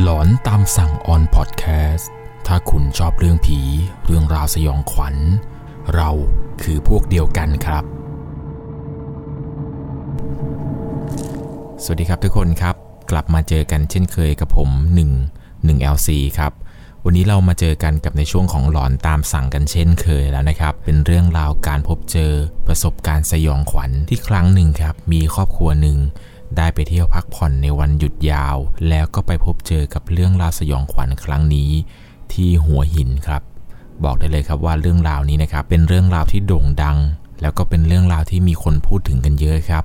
หลอนตามสั่งออนพอดแคสต์ ถ้าคุณชอบเรื่องผี เรื่องราวสยองขวัญ เราคือพวกเดียวกันครับ สวัสดีครับทุกคนครับ กลับมาเจอกันเช่นเคยกับผม 1 1 LC ครับ วันนี้เรามาเจอกันกับในช่วงของหลอนตามสั่งกันเช่นเคยแล้วนะครับ เป็นเรื่องราวการพบเจอประสบการณ์สยองขวัญที่ครั้งหนึ่งครับ มีครอบครัวหนึ่ง ได้ไปเที่ยวพักผ่อนในวันหยุดยาว แล้วก็ไปพบเจอกับเรื่องราวสยองขวัญครั้งนี้ ที่หัวหินครับ บอกได้เลยครับว่าเรื่องราวนี้นะครับเป็นเรื่องราวที่โด่งดัง แล้วก็เป็นเรื่องราวที่มีคนพูดถึงกันเยอะครับ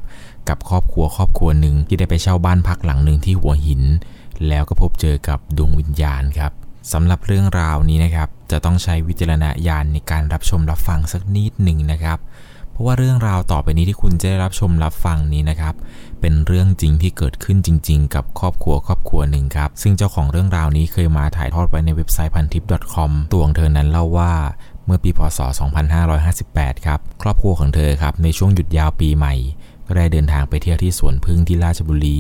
กับครอบครัวครอบครัวหนึ่งที่ได้ไปเช่าบ้านพักหลังหนึ่งที่หัวหิน แล้วก็พบเจอกับดวงวิญญาณครับสำหรับเรื่องราวนี้นะครับ จะต้องใช้วิจารณญาณในการรับชมรับฟังสักนิดหนึ่งนะครับ ราะว่าเรื่องราวต่อไปนี้ที่คุณจะได้รับชมรับฟังนี้นะครับ เป็นเรื่องจริงที่เกิดขึ้นจริง ๆ กับครอบครัวครอบครัวหนึ่งครับ ซึ่งเจ้าของเรื่องราวนี้เคยมาถ่ายทอดไว้ในเว็บไซต์พันทิป .com ตัวของเธอนั้นเล่าว่าเมื่อปีพศ 2558 ครับ ครอบครัวของเธอครับในช่วงหยุดยาวปีใหม่ ก็ได้เดินทางไปเที่ยวที่สวนพึ่งที่ราชบุรี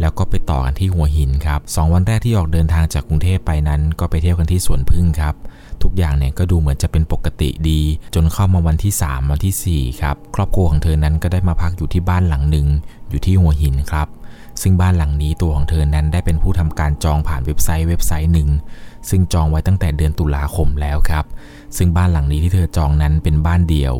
แล้วก็ไปต่อกันที่หัวหินครับสองวันแรกที่ออกเดินทางจากกรุงเทพไปนั้น ก็ไปเที่ยวกันที่สวนพึ่งครับ ทุกอย่างเนี่ยก็ดูเหมือนจะเป็นปกติดี จนเข้ามาวันที่ 3 วันที่ 4 ครับ ครอบครัวของเธอนั้นก็ได้มาพักอยู่ที่บ้านหลังหนึ่งอยู่ที่หัวหินครับ ซึ่งบ้านหลังนี้ตัวของเธอนั้นได้เป็นผู้ทำการจองผ่านเว็บไซต์เว็บไซต์หนึ่งซึ่งจองไว้ตั้งแต่เดือนตุลาคมแล้วครับ ซึ่งบ้านหลังนี้ที่เธอจองนั้นเป็นบ้านเดี่ยว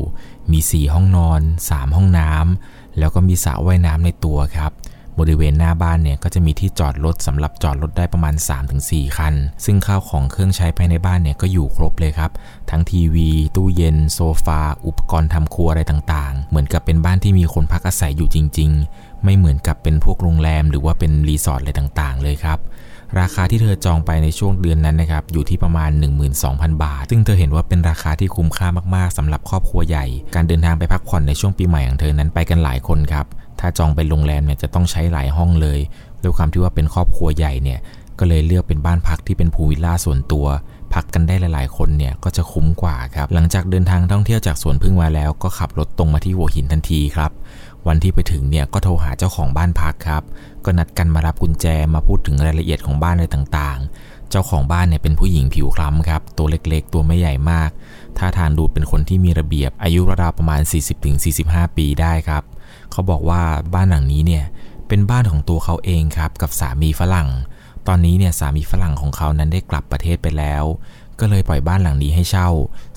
มี 4 ห้องนอน 3 ห้องน้ำ แล้วก็มีสระว่ายน้ำในตัวครับ บริเวณหน้าบ้านเนี่ยก็จะมีที่จอดรถสำหรับจอดรถได้ประมาณ 3-4 คัน ซึ่งข้าวของเครื่องใช้ภายในบ้านเนี่ยก็อยู่ครบเลยครับ ทั้งทีวี ตู้เย็น โซฟา อุปกรณ์ทำครัวอะไรต่างๆ เหมือนกับเป็นบ้านที่มีคนพักอาศัยอยู่จริง ๆ ไม่เหมือนกับเป็นพวกโรงแรมหรือว่าเป็นรีสอร์ทอะไรต่างๆ เลยครับ ราคาที่เธอจองไปในช่วงเดือนนั้นนะครับอยู่ที่ประมาณ 12,000 บาท ซึ่งเธอเห็นว่าเป็นราคาที่คุ้มค่ามากๆสำหรับครอบครัวใหญ่ การเดินทางไปพักผ่อนในช่วงปีใหม่ของเธอนั้นไปกันหลายคนครับ ถ้าจองเป็นโรงแรมเนี่ยจะต้องใช้หลายห้องเลยด้วยความที่ว่าเป็นครอบครัวใหญ่เนี่ยก็เลยเลือกเป็นบ้านพักที่เป็นพูลวิลล่าส่วนตัวพักกันได้หลายๆ คนเนี่ยก็จะคุ้มกว่าครับ หลังจากเดินทางท่องเที่ยวจากสวนพึ่งมาแล้ว ก็ขับรถตรงมาที่หัวหินทันทีครับ วันที่ไปถึงเนี่ยก็โทรหาเจ้าของบ้านพักครับ ก็นัดกันมารับกุญแจมาพูดถึงรายละเอียดของบ้านอะไรต่างๆ เจ้าของบ้านเนี่ยเป็นผู้หญิงผิวคล้ำครับ ตัวเล็กๆ ตัวไม่ใหญ่มาก ท่าทางดูเป็นคนที่มีระเบียบ อายุราวๆประมาณ 40-45 ปีได้ครับ เขาบอกว่าบ้านหลังนี้เนี่ยเป็นบ้านของตัวเขาเองครับกับสามีฝรั่ง ตอนนี้เนี่ยสามีฝรั่งของเขานั้นได้กลับประเทศไปแล้ว ก็เลยปล่อยบ้านหลังนี้ให้เช่า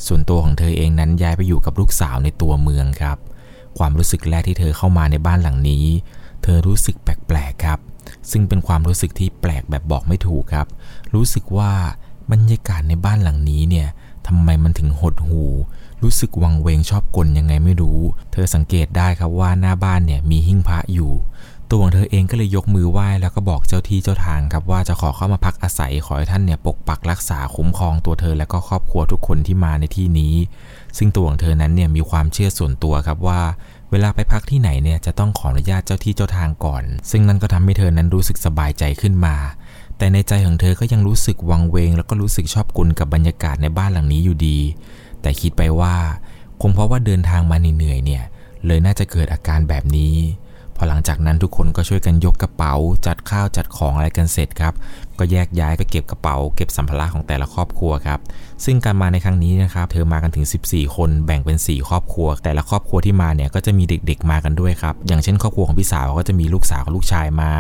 ส่วนตัวของเธอเองนั้นย้ายไปอยู่กับลูกสาวในตัวเมืองครับ ความรู้สึกแรกที่เธอเข้ามาในบ้านหลังนี้ เธอรู้สึกแปลกๆครับ ซึ่งเป็นความรู้สึกที่แปลกแบบบอกไม่ถูกครับ รู้สึกว่าบรรยากาศในบ้านหลังนี้เนี่ยทำไมมันถึงหดหู รู้สึกวังเวงชอบกลยังไงไม่รู้ เธอสังเกตได้ครับว่าหน้าบ้านเนี่ยมีหิ้งพระอยู่ ตัวของเธอเองก็เลยยกมือไหว้แล้วก็บอกเจ้าที่เจ้าทางครับว่าจะขอเข้ามาพักอาศัยขอให้ท่านเนี่ยปกปักรักษาคุ้มครองตัวเธอและก็ครอบครัวทุกคนที่มาในที่นี้ ซึ่งตัวของเธอนั้นเนี่ยมีความเชื่อส่วนตัวครับว่า เวลาไปพักที่ไหนเนี่ยจะต้องขออนุญาตเจ้าที่เจ้าทางก่อน ซึ่งนั่นก็ทำให้เธอนั้นรู้สึกสบายใจขึ้นมา แต่ในใจของเธอก็ยังรู้สึกวังเวง แล้วก็รู้สึกชอบกุลกับบรรยากาศในบ้านหลังนี้อยู่ดี แต่คิดไปว่า คงเพราะว่าเดินทางมาเหนื่อยเนี่ย เลยน่าจะเกิดอาการแบบนี้ พอหลังจากนั้นทุกคนก็ช่วยกันยกกระเป๋า จัดข้าวจัดของอะไรกันเสร็จครับ ก็แยกย้ายไปเก็บกระเป๋า เก็บสัมภาระของแต่ละครอบครัวครับ ซึ่งการมาในครั้งนี้นะครับเธอมากันถึง 14 คนแบ่งเป็น 4 ครอบครัว แต่ละครอบครัวที่มาเนี่ยก็จะมีเด็กๆมากันด้วยครับอย่างเช่น ครอบครัวของพี่สาวก็จะมีลูกสาวกับลูกชายมา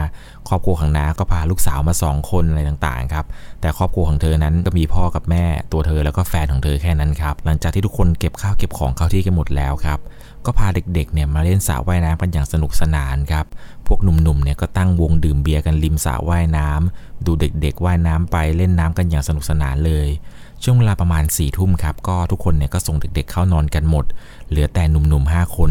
ครอบครัวของน้าก็พาลูกสาวมา 2 คนอะไรต่างๆครับแต่ครอบครัวของเธอนั้นก็มีพ่อกับแม่ตัวเธอแล้วก็แฟนของเธอแค่นั้นครับหลังจากที่ทุกคนเก็บข้าวเก็บของเข้าที่กันหมดแล้วครับก็พาเด็กๆเนี่ยมาเล่นสระว่ายน้ำกันอย่างสนุกสนานครับ พวกหนุ่มๆเนี่ยก็ตั้งวงดื่มเบียร์กันริมสระว่ายน้ำดูเด็กๆว่ายน้ำไปเล่นน้ำกันอย่างสนุกสนานเลย ช่วงเวลาประมาณ4ี่ทุ่มครับ ก็ทุกคนเนี่ยก็ส่งเด็กๆเข้านอนกันหมด เหลือแต่หนุ่มๆ5คน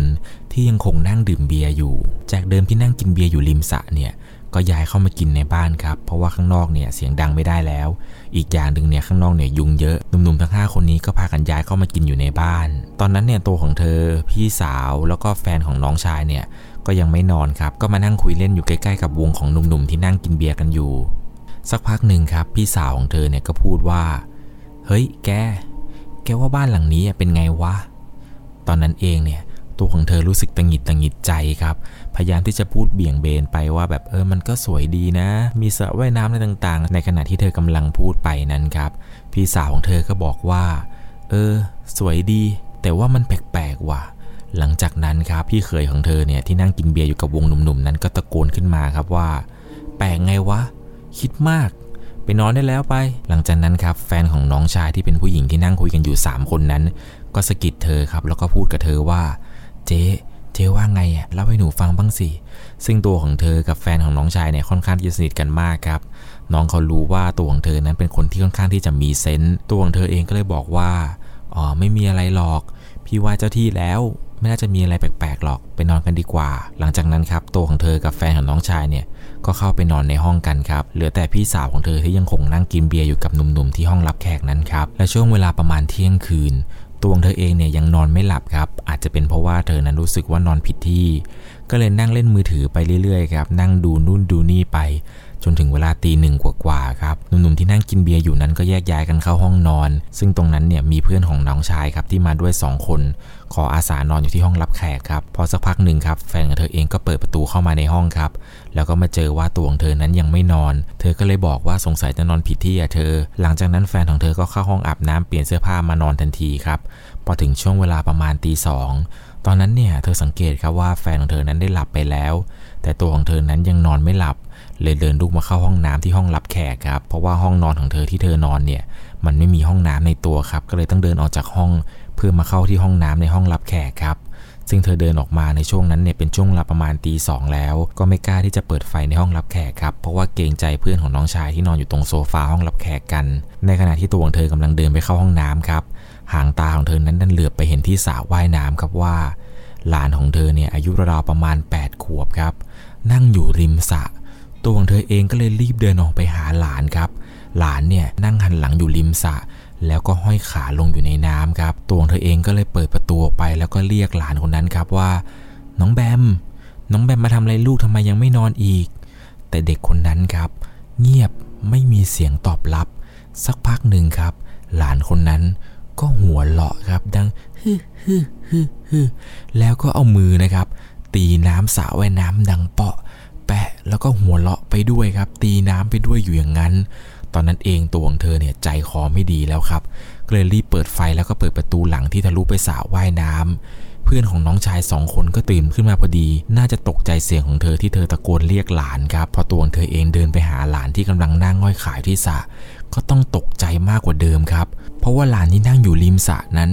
ที่ยังคงนั่งดื่มเบียร์อยู่ จากเดิมที่นั่งกินเบียร์อยู่ริมสระเนี่ยก็ย้ายเข้ามากินในบ้านครับ เพราะว่าข้างนอกเนี่ยเสียงดังไม่ได้แล้ว อีกอย่างหนึ่งเนี่ยข้างนอกเนี่ยยุงเยอะ หนุ่มๆทั้ง 5 คนนี้ก็พากันย้ายเข้ามากินอยู่ในบ้าน ตอนนั้นเนี่ยตัวของเธอ พี่สาวแล้วก็แฟนของน้องชายเนี่ยก็ยังไม่นอนครับ ก็มานั่งคุยเล่นอยู่ใกล้ๆกับวงของหนุ่มๆที่นั่งกินเบียร์กันอยู่ สักพักหนึ่งครับ พี่สาวของเธอเนี่ยก็พูดว่า เฮ้ย แก แกว่าบ้านหลังนี้เป็นไงวะ ตอนนั้นเองเนี่ย ตัวของเธอรู้สึกตังหิดตังหิดใจครับ พยายามที่จะพูดเบี่ยงเบนไปว่าแบบเออ มันก็สวยดีนะ มีสระว่ายน้ำอะไรต่างๆ ในขณะที่เธอกำลังพูดไปนั้นครับ พี่สาวของเธอก็บอกว่า เออ สวยดี แต่ว่ามันแปลกๆว่ะหลังจากนั้นครับพี่เขยของเธอเนี่ยที่นั่งกินเบียร์อยู่กับวงหนุ่มๆนั้นก็ตะโกนขึ้นมาครับว่า แปลกไงวะ คิดมาก ไปนอนได้แล้วไป หลังจากนั้นครับแฟนของน้องชายที่เป็นผู้หญิงที่นั่งคุยกันอยู่ 3 คนนั้น ก็สะกิดเธอครับ แล้วก็พูดกับเธอว่า เจ๊เจ๊ว่าไงอะเล่าให้หนูฟังบ้างสิซึ่งตัวของเธอกับแฟนของน้องชายเนี่ยค่อนข้างที่จะสนิทกันมากครับ น้องเขารู้ว่าตัวของเธอนั้นเป็นคนที่ค่อนข้างที่จะมีเซนต์ตัวของเธอเองก็เลยบอกว่าอ๋อไม่มีอะไรหรอก พี่ว่าเจ้าที่แล้วไม่น่าจะมีอะไรแปลกๆหรอกไปนอนกันดีกว่า หลังจากนั้นครับตัวของเธอกับแฟนของน้องชายเนี่ย ก็เข้าไปนอนในห้องกันครับ เหลือแต่พี่สาวของเธอที่ยังคงนั่งกินเบียร์อยู่กับหนุ่มๆที่ห้องรับแขกนั้นครับ และช่วงเวลาประมาณเที่ยงคืน ตัวของเธอเองเนี่ยยังนอนไม่หลับครับ อาจจะเป็นเพราะว่าเธอนั้นรู้สึกว่านอนผิดที่ ก็เลยนั่งเล่นมือถือไปเรื่อยๆครับ นั่งดูนู่นดูนี่ไป จนถึงเวลาตีหนึ่งกว่าๆครับหนุ่มๆที่นั่งกินเบียร์อยู่นั้นก็แยกย้ายกันเข้าห้องนอน ซึ่งตรงนั้นเนี่ยมีเพื่อนของน้องชายครับที่มาด้วย 2 คน ขออาสานอนอยู่ที่ห้องรับแขกครับพอสักพักหนึ่งครับแฟนของเธอเองก็เปิดประตูเข้ามาในห้องครับแล้วก็มาเจอว่าตัวของเธอนั้นยังไม่นอน เธอก็เลยบอกว่าสงสัยจะนอนผิดที่อะเธอ หลังจากนั้นแฟนของเธอก็เข้าห้องอาบน้ำเปลี่ยนเสื้อผ้ามานอนทันทีครับพอถึงช่วงเวลาประมาณตีสองตอนนั้นเนี่ยเธอสังเกตครับว่าแฟนของเธอนั้นได้หลับไปแล้ว แต่ตัวของเธอนั้นยังนอนไม่หลับ เลยเดินลุกมาเข้าห้องน้ำที่ห้องรับแขกครับ เพราะว่าห้องนอนของเธอที่เธอนอนเนี่ย มันไม่มีห้องน้ำในตัวครับ ก็เลยต้องเดินออกจากห้องเพื่อมาเข้าที่ห้องน้ำในห้องรับแขกครับ ซึ่งเธอเดินออกมาในช่วงนั้นเนี่ยเป็นช่วงเวลาประมาณตีสองแล้ว ก็ไม่กล้าที่จะเปิดไฟในห้องรับแขกครับ เพราะว่าเกรงใจเพื่อนของน้องชายที่นอนอยู่ตรงโซฟาห้องรับแขกกัน ในขณะที่ตัวของเธอกำลังเดินไปเข้าห้องน้ำครับ หางตาของเธอนั้นดันเหลือบไปเห็นที่สระว่ายน้ำครับว่า หลานของเธอเนี่ยอายุราวๆประมาณ 8 ขวบครับ นั่งอยู่ริมสระ ตัวของเธอเองก็เลยรีบเดินออกไปหาหลานครับ หลานเนี่ยนั่งหันหลังอยู่ริมสระแล้วก็ห้อยขาลงอยู่ในน้ำครับ ตัวของเธอเองก็เลยเปิดประตูออกไป แล้วก็เรียกหลานคนนั้นครับว่า น้องแบม น้องแบมมาทำอะไรลูกทำไมยังไม่นอนอีก แต่เด็กคนนั้นครับ เงียบไม่มีเสียงตอบรับ สักพักหนึ่งครับ หลานคนนั้นก็หัวเราะครับดังฮึฮึฮึฮึแล้วก็เอามือนะครับ ตีน้ำสระว่ายน้ำดังป แล้วก็หัวเราะไปด้วยครับ ตีน้ำไปด้วยอยู่อย่างนั้น ตอนนั้นเองตัวของเธอเนี่ยใจคอไม่ดีแล้วครับก็เลยรีบเปิดไฟแล้วก็เปิดประตูหลังที่ทะลุไปสระว่ายน้ำเพื่อนของน้องชายสองคนก็ตื่นขึ้นมาพอดี น่าจะตกใจเสียงของเธอที่เธอตะโกนเรียกหลานครับพอตัวของเธอเองเดินไปหาหลานที่กำลังนั่งง่อยขายที่สระก็ต้องตกใจมากกว่าเดิมครับ เพราะว่าหลานที่นั่งอยู่ริมสระนั้น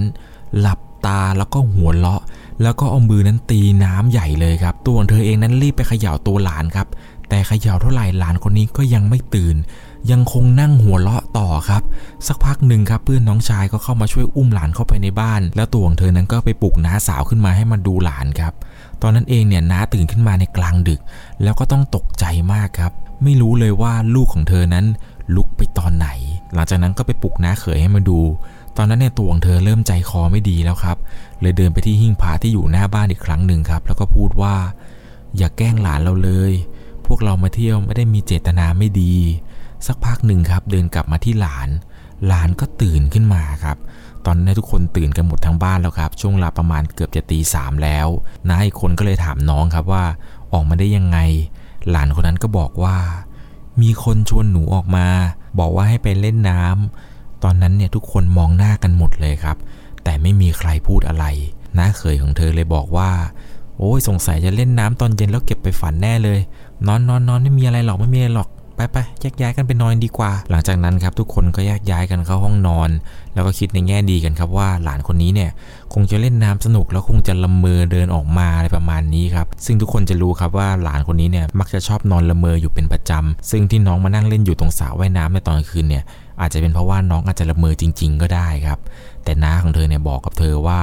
หลับตาแล้วก็หัวเราะ แล้วก็เอามือนั้นตีน้ำใหญ่เลยครับ ตัวของเธอเองนั้นรีบไปเขย่าตัวหลานครับ แต่เขย่าเท่าไหร่หลานคนนี้ก็ยังไม่ตื่น ยังคงนั่งหัวเราะต่อครับ สักพักหนึ่งครับเพื่อนน้องชายก็เข้ามาช่วยอุ้มหลานเข้าไปในบ้าน แล้วตัวของเธอนั้นก็ไปปลุกน้าสาวขึ้นมาให้มาดูหลานครับ ตอนนั้นเองเนี่ยน้าตื่นขึ้นมาในกลางดึก แล้วก็ต้องตกใจมากครับ ไม่รู้เลยว่าลูกของเธอนั้นลุกไปตอนไหน หลังจากนั้นก็ไปปลุกน้าเขยให้มาดูตอนนั้นเนี่ยตัวของเธอเริ่มใจคอไม่ดีแล้วครับ เลยเดินไปที่หิ้งผาที่อยู่หน้าบ้านอีกครั้งหนึ่งครับ แล้วก็พูดว่า อย่าแกล้งหลานเราเลย พวกเรามาเที่ยวไม่ได้มีเจตนาไม่ดี สักพักหนึ่งครับ เดินกลับมาที่หลาน หลานก็ตื่นขึ้นมาครับ ตอนนั้นทุกคนตื่นกันหมดทั้งบ้านแล้วครับ ช่วงเวลาประมาณเกือบจะตีสามแล้วน้าอีกคนก็เลยถามน้องครับว่าออกมาได้ยังไง หลานคนนั้นก็บอกว่า มีคนชวนหนูออกมา บอกว่าให้ไปเล่นน้ำตอนนั้นเนี่ยทุกคนมองหน้ากันหมดเลยครับ แต่ไม่มีใครพูดอะไรน้าเขยของเธอเลยบอกว่า โอ้ยสงสัยจะเล่นน้ำตอนเย็นแล้วเก็บไปฝันแน่เลย นอนนอนนอนไม่มีอะไรหรอกไม่มีอะไรหรอกไปไปแยกย้ายกันไปนอนดีกว่า หลังจากนั้นครับทุกคนก็แยกย้ายกันเข้าห้องนอน แล้วก็คิดในแง่ดีกันครับว่าหลานคนนี้เนี่ยคงจะเล่นน้ำสนุกแล้วคงจะละเมอเดินออกมาอะไรประมาณนี้ครับซึ่งทุกคนจะรู้ครับว่าหลานคนนี้เนี่ยมักจะชอบนอนละเมออยู่เป็นประจำซึ่งที่น้องมานั่งเล่นอยู่ตรงสระว่ายน้ำในตอนกลางคืนเนี่ยอาจจะเป็นเพราะว่าน้องอาจจะละเมอจริง ๆ ก็ได้ครับแต่น้าของเธอเนี่ยบอกกับเธอว่า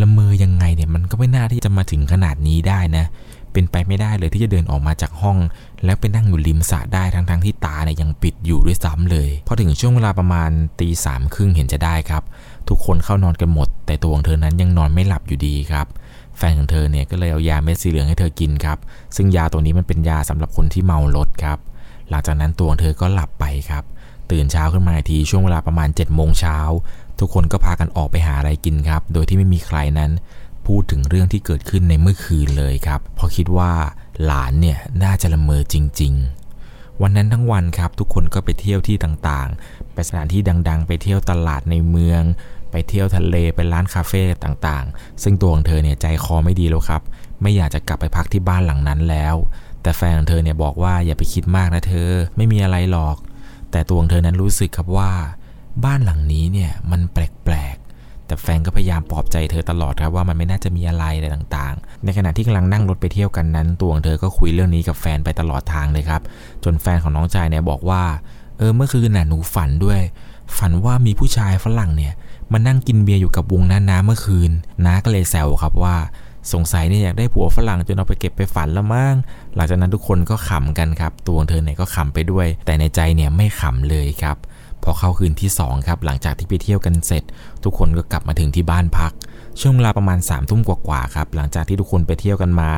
ละเมอยังไงเนี่ยมันก็ไม่น่าที่จะมาถึงขนาดนี้ได้นะ เป็นไปไม่ได้เลยที่จะเดินออกมาจากห้อง แล้วไปนั่งอยู่ริมสระได้ทั้งๆทที่ตาเนี่ยยังปิดอยู่ด้วยซ้ำเลย พอถึงช่วงเวลาประมาณตีสามครึ่งเห็นจะได้ครับ ทุกคนเข้านอนกันหมด แต่ตัวของเธอนั้นยังนอนไม่หลับอยู่ดีครับแฟนของเธอเนี่ยก็เลยเอายาเม็ดสีเหลืองให้เธอกินครับ ซึ่งยาตัวนี้มันเป็นยาสำหรับคนที่เมารถครับ หลังจากนั้นตัวของเธอก็หลับไปครับ ตื่นเช้าขึ้นมาทีช่วงเวลาประมาณ7จ็ดโมงเช้า ทุกคนก็พากันออกไปหาอะไรกินครับ โดยที่ไม่มีใครนั้นพูดถึงเรื่องที่เกิดขึ้นในเมื่อคืนเลยครับ เพราะคิดว่าหลานเนี่ยน่าจะละเมอจริง ๆ วันนั้นทั้งวันครับทุกคนก็ไปเที่ยวที่ต่างๆ ไปสถานที่ดัง ๆ ไปเที่ยวตลาดในเมือง ไปเที่ยวทะเลไปร้านคาเฟ่ต่างๆ ซึ่งตัวของเธอเนี่ยใจคอไม่ดีแล้วครับ ไม่อยากจะกลับไปพักที่บ้านหลังนั้นแล้ว แต่แฟนของเธอเนี่ยบอกว่าอย่าไปคิดมากนะเธอ ไม่มีอะไรหรอก แต่ตัวของเธอนั้นรู้สึกครับว่า บ้านหลังนี้เนี่ยมันแปลกๆ แต่แฟนก็พยายามปลอบใจเธอตลอดครับว่ามันไม่น่าจะมีอะไรอะไรต่างๆ ในขณะที่กำลังนั่งรถไปเที่ยวกันนั้น ตัวของเธอก็คุยเรื่องนี้กับแฟนไปตลอดทางเลยครับ จนแฟนของน้องชายเนี่ยบอกว่า เออเมื่อคืนน่ะหนูฝันด้วย ฝันว่ามีผู้ชายฝรั่งเนี่ยมานั่งกินเบียร์อยู่กับวงน้าน้าเมื่อคืนน้าก็เลยแซวครับว่าสงสัยเนี่ยอยากได้ผัวฝรั่งจนเอาไปเก็บไปฝันแล้วมั้ง หลังจากนั้นทุกคนก็ขำกันครับ ตัวของเธอเนี่ยก็ขำไปด้วย แต่ในใจเนี่ยไม่ขำเลยครับ พอเข้าคืนที่2ครับหลังจากที่ไปเที่ยวกันเสร็จ ทุกคนก็กลับมาถึงที่บ้านพัก ช่วงเวลาประมาณ3ามทุ่มกว่าๆครับหลังจากที่ทุกคนไปเที่ยวกันมา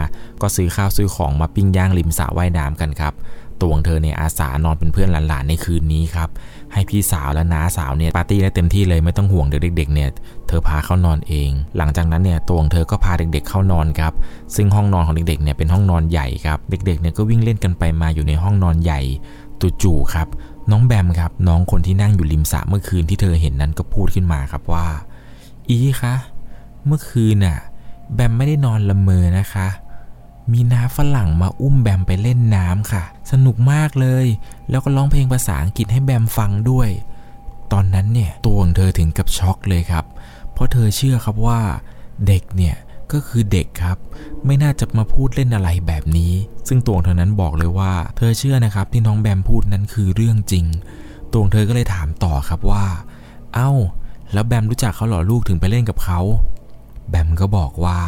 ก็ซื้อข้าวซื้อของมาปิ้งย่างริมสระว่ายน้ำกันครับตัวของเธอเนี่ยอาสานอนเป็นเพื่อนหลานๆในคืนนี้ครับให้พี่สาวและน้าสาวเนี่ยปาร์ตี้ได้เต็มที่เลยไม่ต้องห่วงเด็กๆเนี่ยเธอพาเข้านอนเอง หลังจากนั้นเนี่ยตัวของเธอก็พาเด็กๆเข้านอนครับซึ่งห้องนอนของเด็กๆเนี่ยเป็นห้องนอนใหญ่ครับเด็กๆเนี่ยก็วิ่งเล่นกันไปมาอยู่ในห้องนอนใหญ่จู่ๆครับ น้องแบมครับ น้องคนที่นั่งอยู่ริมสระเมื่อคืนที่เธอเห็นนั้นก็พูดขึ้นมาครับว่า อีคะเมื่อคืนน่ะ แบมไม่ได้นอนละเมอนะคะ มีน้าฝรั่งมาอุ้มแบมไปเล่นน้ำค่ะ สนุกมากเลย แล้วก็ร้องเพลงภาษาอังกฤษให้แบมฟังด้วย ตอนนั้นเนี่ยตัวของเธอถึงกับช็อกเลยครับ เพราะเธอเชื่อครับว่าเด็กเนี่ย ก็คือเด็กครับ ไม่น่าจะมาพูดเล่นอะไรแบบนี้ ซึ่งตวงเธอนั้นบอกเลยว่า เธอเชื่อนะครับที่น้องแบมพูดนั้นคือเรื่องจริง ตวงเธอก็เลยถามต่อครับว่า เอ้า แล้วแบมรู้จักเขาหรอลูกถึงไปเล่นกับเขา แบมก็บอกว่า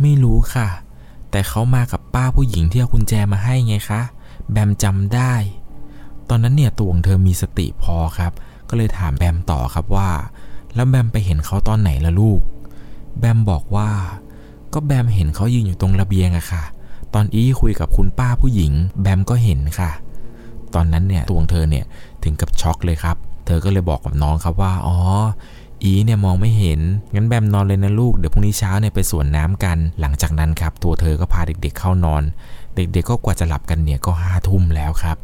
ไม่รู้ค่ะ แต่เขามากับป้าผู้หญิงที่เอากุญแจมาให้ไงคะ แบมจำได้ ตอนนั้นเนี่ยตวงเธอมีสติพอครับ ก็เลยถามแบมต่อครับว่า แล้วแบมไปเห็นเขาตอนไหนล่ะลูกแบมบอกว่า ก็แบมเห็นเขายืนอยู่ตรงระเบียงอะค่ะ ตอนอีคุยกับคุณป้าผู้หญิง แบมก็เห็นค่ะ ตอนนั้นเนี่ยตัวงเธอเนี่ยถึงกับช็อกเลยครับ เธอก็เลยบอกกับน้องครับว่า อ๋อ อีเนี่ยมองไม่เห็น งั้นแบมนอนเลยนะลูก เดี๋ยวพรุ่งนี้เช้าเนี่ยไปสวนน้ำกัน หลังจากนั้นครับ ตัวเธอก็พาเด็กๆเข้านอน เด็กๆก็กว่าจะหลับกันเนี่ยก็ห้าทุ่มแล้วครับ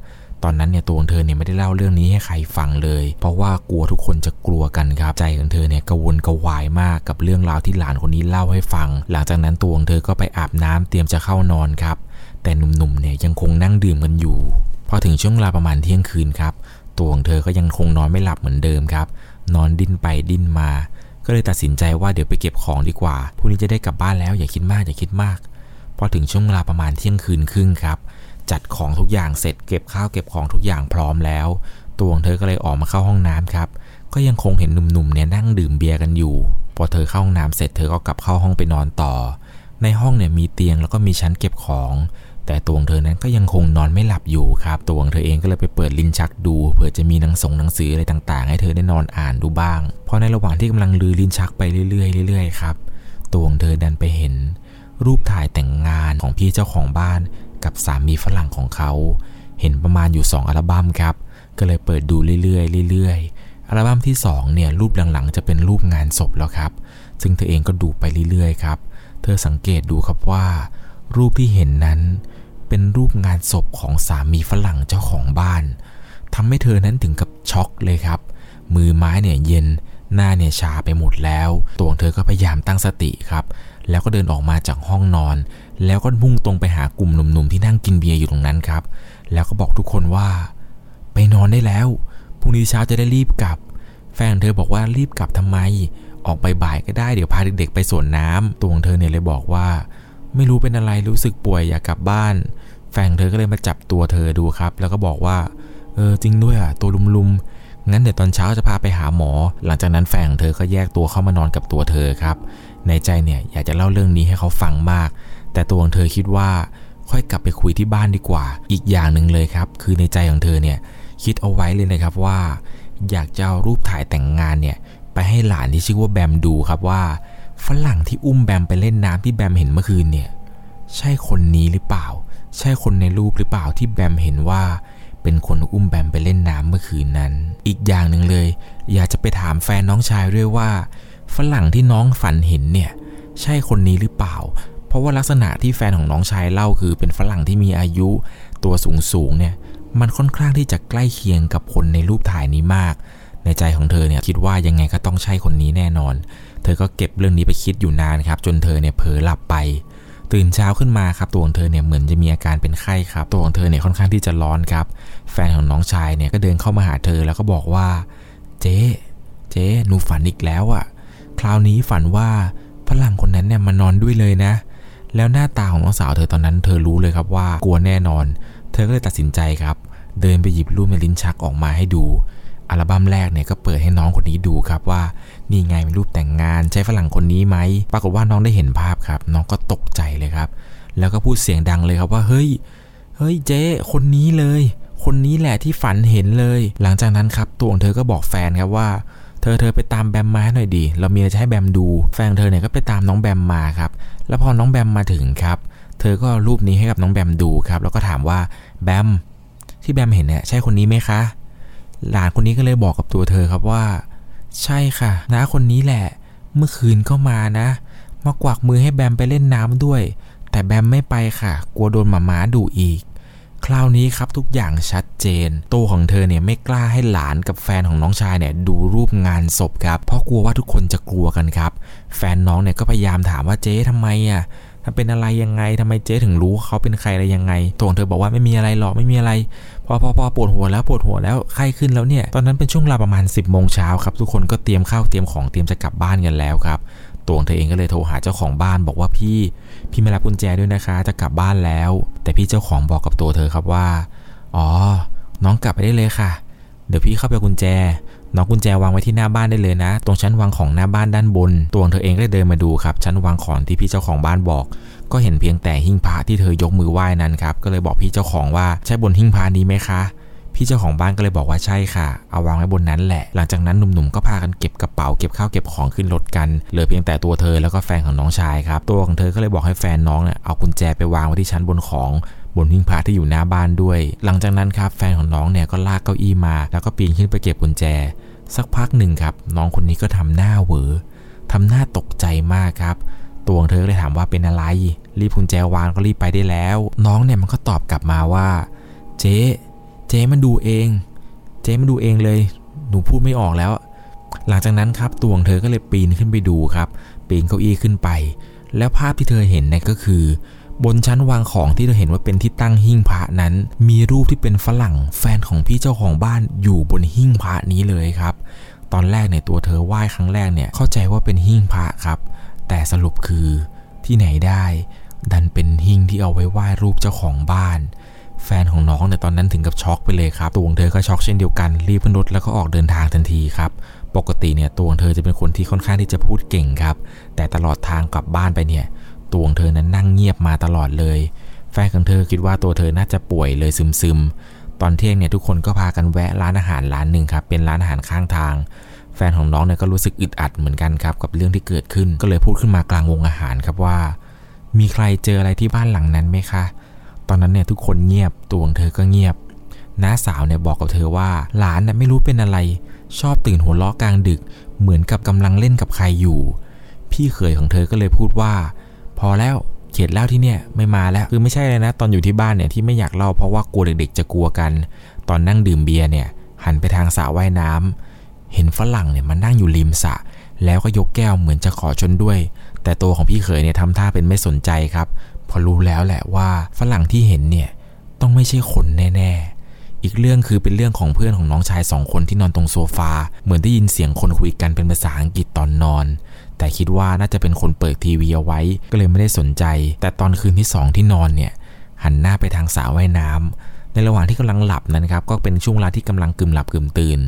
ตอนนั้นเนี่ยตัวของเธอเนี่ยไม่ได้เล่าเรื่องนี้ให้ใครฟังเลย เพราะว่ากลัวทุกคนจะกลัวกันครับ ใจของเธอเนี่ยกระวนกระวายมากกับเรื่องราวที่หลานคนนี้เล่าให้ฟัง หลังจากนั้นตัวของเธอก็ไปอาบน้ำเตรียมจะเข้านอนครับ แต่หนุ่มๆเนี่ยยังคงนั่งดื่มกันอยู่ พอถึงช่วงเวลาประมาณเที่ยงคืนครับ ตัวของเธอก็ยังคงนอนไม่หลับเหมือนเดิมครับ นอนดิ้นไปดิ้นมา ก็เลยตัดสินใจว่าเดี๋ยวไปเก็บของดีกว่าพรุ่งนี้จะได้กลับบ้านแล้วอย่าคิดมากอย่าคิดมาก พอถึงช่วงเวลาประมาณเที่ยงคืนครึ่งครับ จัดของทุกอย่างเสร็จเก็บข้าวเก็บของทุกอย่างพร้อมแล้วตัวของเธอก็เลยออกมาเข้าห้องน้ำครับ ก็ยังคงเห็นหนุ่มๆเนี่ยนั่งดื่มเบียร์กันอยู่ พอเธอเข้าห้องน้ำเสร็จเธอก็กลับเข้าห้องไปนอนต่อ ในห้องเนี่ยมีเตียงแล้วก็มีชั้นเก็บของ แต่ตัวของเธอนั้นก็ยังคงนอนไม่หลับอยู่ครับตัวของเธอเองก็เลยไปเปิดลิ้นชักดูเผื่อจะมีหนังส่งหนังสืออะไรต่างๆ ให้เธอได้นอนอ่านดูบ้างพราะในระหว่างที่กำลังลือลิ้นชักไปเรื่อยๆเรื่อยๆครับตัวของเธอดันไปเห็นรูปถ่ายแต่งงานของพี่เจ้าของบ้าน กับสามีฝรั่งของเขา เห็นประมาณอยู่ 2 อัลบั้มครับ ก็เลยเปิดดูเรื่อยๆเรื่อยๆอัลบั้มที่2เนี่ยรูปหลังๆ จะเป็นรูปงานศพแล้วครับ ซึ่งเธอเองก็ดูไปเรื่อยๆครับ เธอสังเกตดูครับว่า รูปที่เห็นนั้น เป็นรูปงานศพของสามีฝรั่งเจ้าของบ้านทำให้เธอนั้นถึงกับช็อกเลยครับ มือไม้เนี่ยเย็นหน้าเนี่ยชาไปหมดแล้ว ตัวของเธอก็พยายามตั้งสติครับ แล้วก็เดินออกมาจากห้องนอน แล้วก็มุ่งตรงไปหากลุ่มหนุ่มๆที่นั่งกินเบียร์อยู่ตรงนั้นครับ แล้วก็บอกทุกคนว่า ไปนอนได้แล้ว พรุ่งนี้เช้าจะได้รีบกลับ แฟนเธอบอกว่ารีบกลับทำไม ออกไปบ่ายก็ได้เดี๋ยวพาเด็กๆไปสวนน้ำตัวของเธอเนี่ยเลยบอกว่า ไม่รู้เป็นอะไรรู้สึกป่วยอยากกลับบ้าน แฟนเธอก็เลยมาจับตัวเธอดูครับ แล้วก็บอกว่า เออจริงด้วยอะตัวลุมๆงั้นเดี๋ยวตอนเช้าจะพาไปหาหมอ หลังจากนั้นแฟนของเธอก็แยกตัวเข้ามานอนกับตัวเธอครับ ในใจเนี่ยอยากจะเล่าเรื่องนี้ให้เขาฟังมาก แต่ตัวของเธอคิดว่าค่อยกลับไปคุยที่บ้านดีกว่า อีกอย่างหนึ่งเลยครับ คือในใจของเธอเนี่ยคิดเอาไว้เลยนะครับว่า อยากจะเอารูปถ่ายแต่งงานเนี่ยไปให้หลานที่ชื่อว่าแบมดูครับว่าฝรั่งที่อุ้มแบมไปเล่นน้ำที่แบมเห็นเมื่อคืนเนี่ยใช่คนนี้หรือเปล่า ใช่คนในรูปหรือเปล่าที่แบมเห็นว่าเป็นคนอุ้มแบมไปเล่นน้ำเมื่อคืนนั้น อีกอย่างหนึ่งเลย อยากจะไปถามแฟนน้องชายด้วยว่า ฝรั่งที่น้องฝันเห็นเนี่ยใช่คนนี้หรือเปล่า เพราะว่าลักษณะที่แฟนของน้องชายเล่าคือเป็นฝรั่งที่มีอายุตัวสูงสูงเนี่ยมันค่อนข้างที่จะใกล้เคียงกับคนในรูปถ่ายนี้มาก ในใจของเธอเนี่ยคิดว่ายังไงก็ต้องใช่คนนี้แน่นอน เธอก็เก็บเรื่องนี้ไปคิดอยู่นานครับ จนเธอเนี่ยเผลอหลับไป ตื่นเช้าขึ้นมาครับตัวของเธอเนี่ยเหมือนจะมีอาการเป็นไข้ครับ ตัวของเธอเนี่ยค่อนข้างที่จะร้อนครับ แฟนของน้องชายเนี่ยก็เดินเข้ามาหาเธอแล้วก็บอกว่า เจ๊เจ๊หนูฝันอีกแล้วอะ่ะ คราวนี้ฝันว่าฝรั่งคนนั้นเนี่ยมานอนด้วยเลยนะ แล้วหน้าตาของน้องสาวเธอตอนนั้นเธอรู้เลยครับว่ากลัวแน่นอน เธอก็เลยตัดสินใจครับ เดินไปหยิบรูปในลิ้นชักออกมาให้ดู อัลบั้มแรกเนี่ยก็เปิดให้น้องคนนี้ดูครับว่านี่ไงเป็นรูปแต่งงานใช่ฝรั่งคนนี้ไหม ปรากฏว่าน้องได้เห็นภาพครับ น้องก็ตกใจเลยครับ แล้วก็พูดเสียงดังเลยครับว่าเฮ้ย เฮ้ยเจ๊คนนี้เลย คนนี้แหละที่ฝันเห็นเลย หลังจากนั้นครับตัวของเธอก็บอกแฟนครับว่า เธอเธอไปตามแบมมาหน่อยดี เรามีอะไรจะให้แบมดู แฟนเธอเนี่ยก็ไปตามน้องแบมมาครับ แล้วพอน้องแบมมาถึงครับ เธอก็รูปนี้ให้กับน้องแบมดูครับ แล้วก็ถามว่าแบมที่แบมเห็นเนี่ยใช่คนนี้ไหมคะ หลานคนนี้ก็เลยบอกกับตัวเธอครับว่า ใช่ค่ะน้าคนนี้แหละ เมื่อคืนก็มานะ มากวักมือให้แบมไปเล่นน้ำด้วย แต่แบมไม่ไปค่ะ กลัวโดนหมาม้าดุอีก คราวนี้ครับทุกอย่างชัดเจน ตัวของเธอเนี่ยไม่กล้าให้หลานกับแฟนของน้องชายเนี่ยดูรูปงานศพครับ เพราะกลัวว่าทุกคนจะกลัวกันครับ แฟนน้องเนี่ยก็พยายามถามว่าเจ๊ทำไมอะถ้าเป็นอะไรยังไงทำไมเจ๊ถึงรู้เขาเป็นใครอะไรยังไงตัวของเธอบอกว่าไม่มีอะไรหรอกไม่มีอะไรพอพอพอปวดหัวแล้วปวดหัวแล้วไข้ขึ้นแล้วเนี่ยตอนนั้นเป็นช่วงเวลาประมาณ 10บโมงเช้าครับทุกคนก็เตรียมข้าวเตรียมของเตรียมจะกลับบ้านกันแล้วครับตัวของเธอเองก็เลยโทรหาเจ้าของบ้านบอกว่าพี่ พี่ไม่รับกุญแจด้วยนะคะ จะกลับบ้านแล้ว แต่พี่เจ้าของบอกกับตัวเธอครับว่า อ๋อ น้องกลับไปได้เลยค่ะ เดี๋ยวพี่เข้าไปกุญแจ น้องกุญแจวางไว้ที่หน้าบ้านได้เลยนะ ตรงชั้นวางของหน้าบ้านด้านบน ตัวเธอเองก็เลยเดินมาดูครับ ชั้นวางของที่พี่เจ้าของบ้านบอก ก็เห็นเพียงแต่หิ้งพระที่เธอยกมือไหว้นั้นครับ ก็เลยบอกพี่เจ้าของว่าใช่บนหิ้งพระนี้ไหมคะ พี่เจ้าของบ้านก็เลยบอกว่าใช่ค่ะ เอาวางไว้บนนั้นแหละ หลังจากนั้นหนุ่มๆก็พากันเก็บกระเป๋าเก็บข้าวเก็บของขึ้นรถกัน เหลือเพียงแต่ตัวเธอแล้วก็แฟนของน้องชายครับ ตัวของเธอก็เลยบอกให้แฟนน้องเนี่ยเอากุญแจไปวางไว้ที่ชั้นบนของบนหิ้งพระที่อยู่หน้าบ้านด้วย หลังจากนั้นครับแฟนของน้องเนี่ยก็ลากเก้าอี้มา แล้วก็ปีนขึ้นไปเก็บกุญแจ สักพักหนึ่งครับน้องคนนี้ก็ทำหน้าเหวอทำหน้าตกใจมากครับตัวของเธอเลยถามว่าเป็นอะไร รีบกุญแจวางก็รีบไปได้แล้ว น้องเนี่ยมันก็ตอบกลับมาว่า เจ๊ เจ๊มันดูเอง เจ๊มันดูเองเลย หนูพูดไม่ออกแล้ว หลังจากนั้นครับตัวของเธอก็เลยปีนขึ้นไปดูครับ ปีนเก้าอี้ขึ้นไป แล้วภาพที่เธอเห็นเนี่ยก็คือบนชั้นวางของที่เธอเห็นว่าเป็นที่ตั้งหิ้งพระนั้น มีรูปที่เป็นฝรั่งแฟนของพี่เจ้าของบ้านอยู่บนหิ้งพระนี้เลยครับ ตอนแรกเนี่ยตัวเธอไหว้ครั้งแรกเนี่ยเข้าใจว่าเป็นหิ้งพระครับ แต่สรุปคือที่ไหนได้ ดันเป็นหิ้งที่เอาไว้ไหว้รูปเจ้าของบ้าน แฟนของน้องเนี่ยตอนนั้นถึงกับช็อกไปเลยครับตัวของเธอก็ช็อกเช่นเดียวกัน รีบขึ้นรถแล้วก็ออกเดินทางทันทีครับปกติเนี่ยตัวของเธอจะเป็นคนที่ค่อนข้างที่จะพูดเก่งครับ แต่ตลอดทางกลับบ้านไปเนี่ยตัวของเธอนั้นนั่งเงียบมาตลอดเลย แฟนของเธอคิดว่าตัวเธอน่าจะป่วยเลยซึมๆตอนเที่ยงเนี่ยทุกคนก็พากันแวะร้านอาหารร้านหนึ่งครับเป็นร้านอาหารข้างทาง แฟนของน้องเนี่ยก็รู้สึกอึดอัดเหมือนกันครับกับเรื่องที่เกิดขึ้นก็เลยพูดขึ้นมากลางวงอาหารครับว่า มีใครเจออะไรที่บ้านหลังนั้นไหมคะ ตอนนั้นเนี่ยทุกคนเงียบตัวของเธอก็เงียบน้าสาวเนี่ยบอกกับเธอว่า หลานน่ะไม่รู้เป็นอะไร ชอบตื่นหัวเราะกลางดึก เหมือนกับกำลังเล่นกับใครอยู่ พี่เขยของเธอก็เลยพูดว่า พอแล้วเขียดเล่าที่เนี่ยไม่มาแล้วคือไม่ใช่เลยนะ ตอนอยู่ที่บ้านเนี่ยที่ไม่อยากเล่าเพราะว่ากลัวเด็กๆ จะกลัวกัน ตอนนั่งดื่มเบียร์เนี่ย หันไปทางสระว่ายน้ำเห็นฝรั่งเนี่ยมันนั่งอยู่ริมสระแล้วก็ยกแก้วเหมือนจะขอชนด้วย แต่ตัวของพี่เขยเนี่ยทำท่าเป็นไม่สนใจครับ พอรู้แล้วแหละว่าฝรั่งที่เห็นเนี่ยต้องไม่ใช่คนแน่ ๆ อีกเรื่องคือเป็นเรื่องของเพื่อนของน้องชายสองคนที่นอนตรงโซฟา เหมือนได้ยินเสียงคนคุยกันเป็นภาษาอังกฤษตอนนอน แต่คิดว่าน่าจะเป็นคนเปิดทีวีเอาไว้ ก็เลยไม่ได้สนใจ แต่ตอนคืนที่สองที่นอนเนี่ยหันหน้าไปทางสระว่ายน้ำในระหว่างที่กำลังหลับนั้นครับก็เป็นช่วงเวลาที่กำลังกึ่มหลับกึ่มตื่น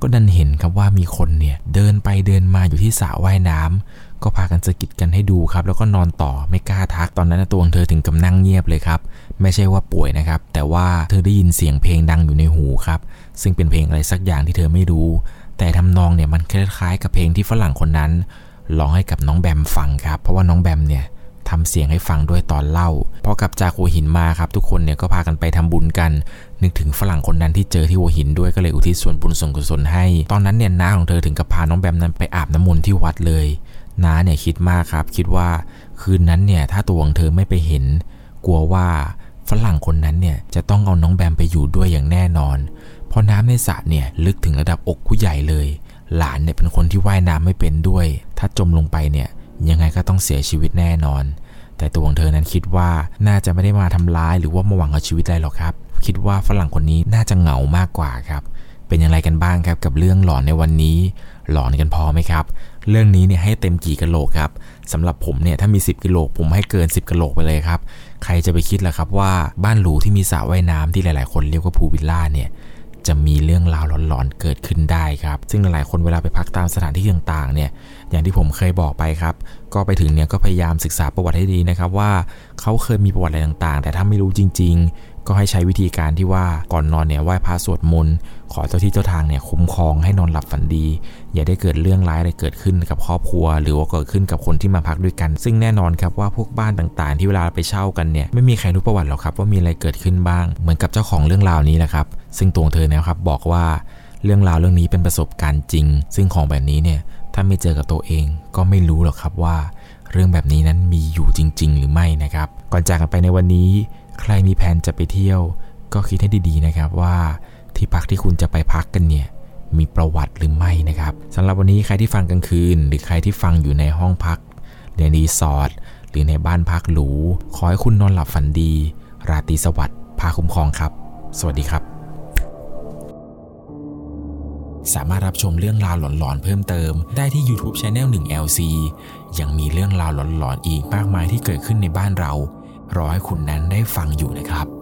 ก็ดันเห็นครับว่ามีคนเนี่ยเดินไปเดินมาอยู่ที่สระว่ายน้ำ ก็พากันสะกิดกันให้ดูครับ แล้วก็นอนต่อไม่กล้าทักตอนนั้นตัวของเธอถึงกับนั่งเงียบเลยครับ ไม่ใช่ว่าป่วยนะครับ แต่ว่าเธอได้ยินเสียงเพลงดังอยู่ในหูครับ ซึ่งเป็นเพลงอะไรสักอย่างที่เธอไม่รู้ แต่ทำนองเนี่ยมันคล้ายๆ กับเพลงที่ฝรั่งคนนั้นร้องให้กับน้องแบมฟังครับ เพราะว่าน้องแบมเนี่ยทำเสียงให้ฟังด้วยตอนเล่า พอกลับจากหัวหินมาครับ ทุกคนเนี่ยก็พากันไปทำบุญกัน นึกถึงฝรั่งคนนั้นที่เจอที่หัวหินด้วยก็เลยอุทิศส่วนบุญส่วนกุศลให้ ตอนนั้นเนี่ยน้าของเธอถึงกับพาน้องแบมนั้นไปอาบน้ำมนต์ที่วัดเลย น้าเนี่ยคิดมากครับ คิดว่าคืนนั้นเนี่ยถ้าตัวของเธอไม่ไปเห็น กลัวว่าฝรั่งคนนั้นเนี่ยจะต้องเอาน้องแบมไปอยู่ด้วยอย่างแน่นอน เพราะน้ำในสระเนี่ยลึกถึงระดับอกผู้ใหญ่เลย หลานเนี่ยเป็นคนที่ว่ายน้ำไม่เป็นด้วย ถ้าจมลงไปเนี่ยยังไงก็ต้องเสียชีวิตแน่นอน แต่ตัวของเธอนั้นคิดว่าน่าจะไม่ได้มาทำร้ายหรือว่ามาหวังเอาชีวิตอะไรหรอกครับ คิดว่าฝรั่งคนนี้น่าจะเหงามากกว่าครับเป็นอย่างไรกันบ้างครับกับเรื่องหลอนในวันนี้ หลอนกันพอไหมครับ เรื่องนี้เนี่ยให้เต็มกี่กะโหลกครับสำหรับผมเนี่ยถ้ามี 10กิโลผมให้เกิน 10กะโหลกไปเลยครับ ใครจะไปคิดล่ะครับว่าบ้านหรูที่มีสระว่ายน้ำที่หลายๆ คนเรียกว่าพูลวิลล่าเนี่ยจะมีเรื่องราวหลอนๆเกิดขึ้นได้ครับ ซึ่งหลายๆคนเวลาไปพักตามสถานที่ต่างๆเนี่ย อย่างที่ผมเคยบอกไปครับ ก็ไปถึงเนี่ยก็พยายามศึกษาประวัติให้ดีนะครับว่าเขาเคยมีประวัติอะไรต่างๆ แต่ถ้าไม่รู้จริง ๆ ก็ให้ใช้วิธีการที่ว่าก่อนนอนเนี่ยไหว้พระสวดมนต์ขอเจ้าที่เจ้าทางเนี่ยคุ้มครองให้นอนหลับฝันดี อย่าได้เกิดเรื่องร้ายอะไรเกิดขึ้นกับครอบครัว หรือว่าเกิดขึ้นกับคนที่มาพักด้วยกัน ซึ่งแน่นอนครับว่าพวกบ้านต่างๆ ที่เวลาไปเช่ากันเนี่ยไม่มีใครรู้ประวัติหรอกครับว่ามีอะไรเกิดขึ้นบ้าง เหมือนกับเจ้าของเรื่องราวนี้แหละครับ ซึ่งตัวเธอนะครับบอกว่าเรื่องราวเรื่องนี้เป็นประสบการณ์จริง ซึ่งของแบบนี้เนี่ยถ้าไม่เจอกับตัวเองก็ไม่รู้หรอกครับว่า เรื่องแบบนี้นั้นมีอยู่จริง ๆ หรือไม่นะครับ ก่อนจากกันไปในวันนี้ ใครมีแผนจะไปเที่ยว ก็คิดให้ดีๆนะครับว่าที่พักที่คุณจะไปพักกันเนี่ยมีประวัติหรือไม่นะครับสำหรับวันนี้ใครที่ฟังกลางคืน หรือใครที่ฟังอยู่ในห้องพักในรีสอร์ทหรือในบ้านพักหรูขอให้คุณนอนหลับฝันดี ราตรีสวัสดิ์พาคุ้มครองครับ สวัสดีครับ สามารถรับชมเรื่องราวหลอนๆเพิ่มเติม ได้ที่ YouTube Channel 1 LC ยังมีเรื่องราวหลอนๆอีกมากมายที่เกิดขึ้นในบ้านเรา รอให้คุณนั้นได้ฟังอยู่นะครับ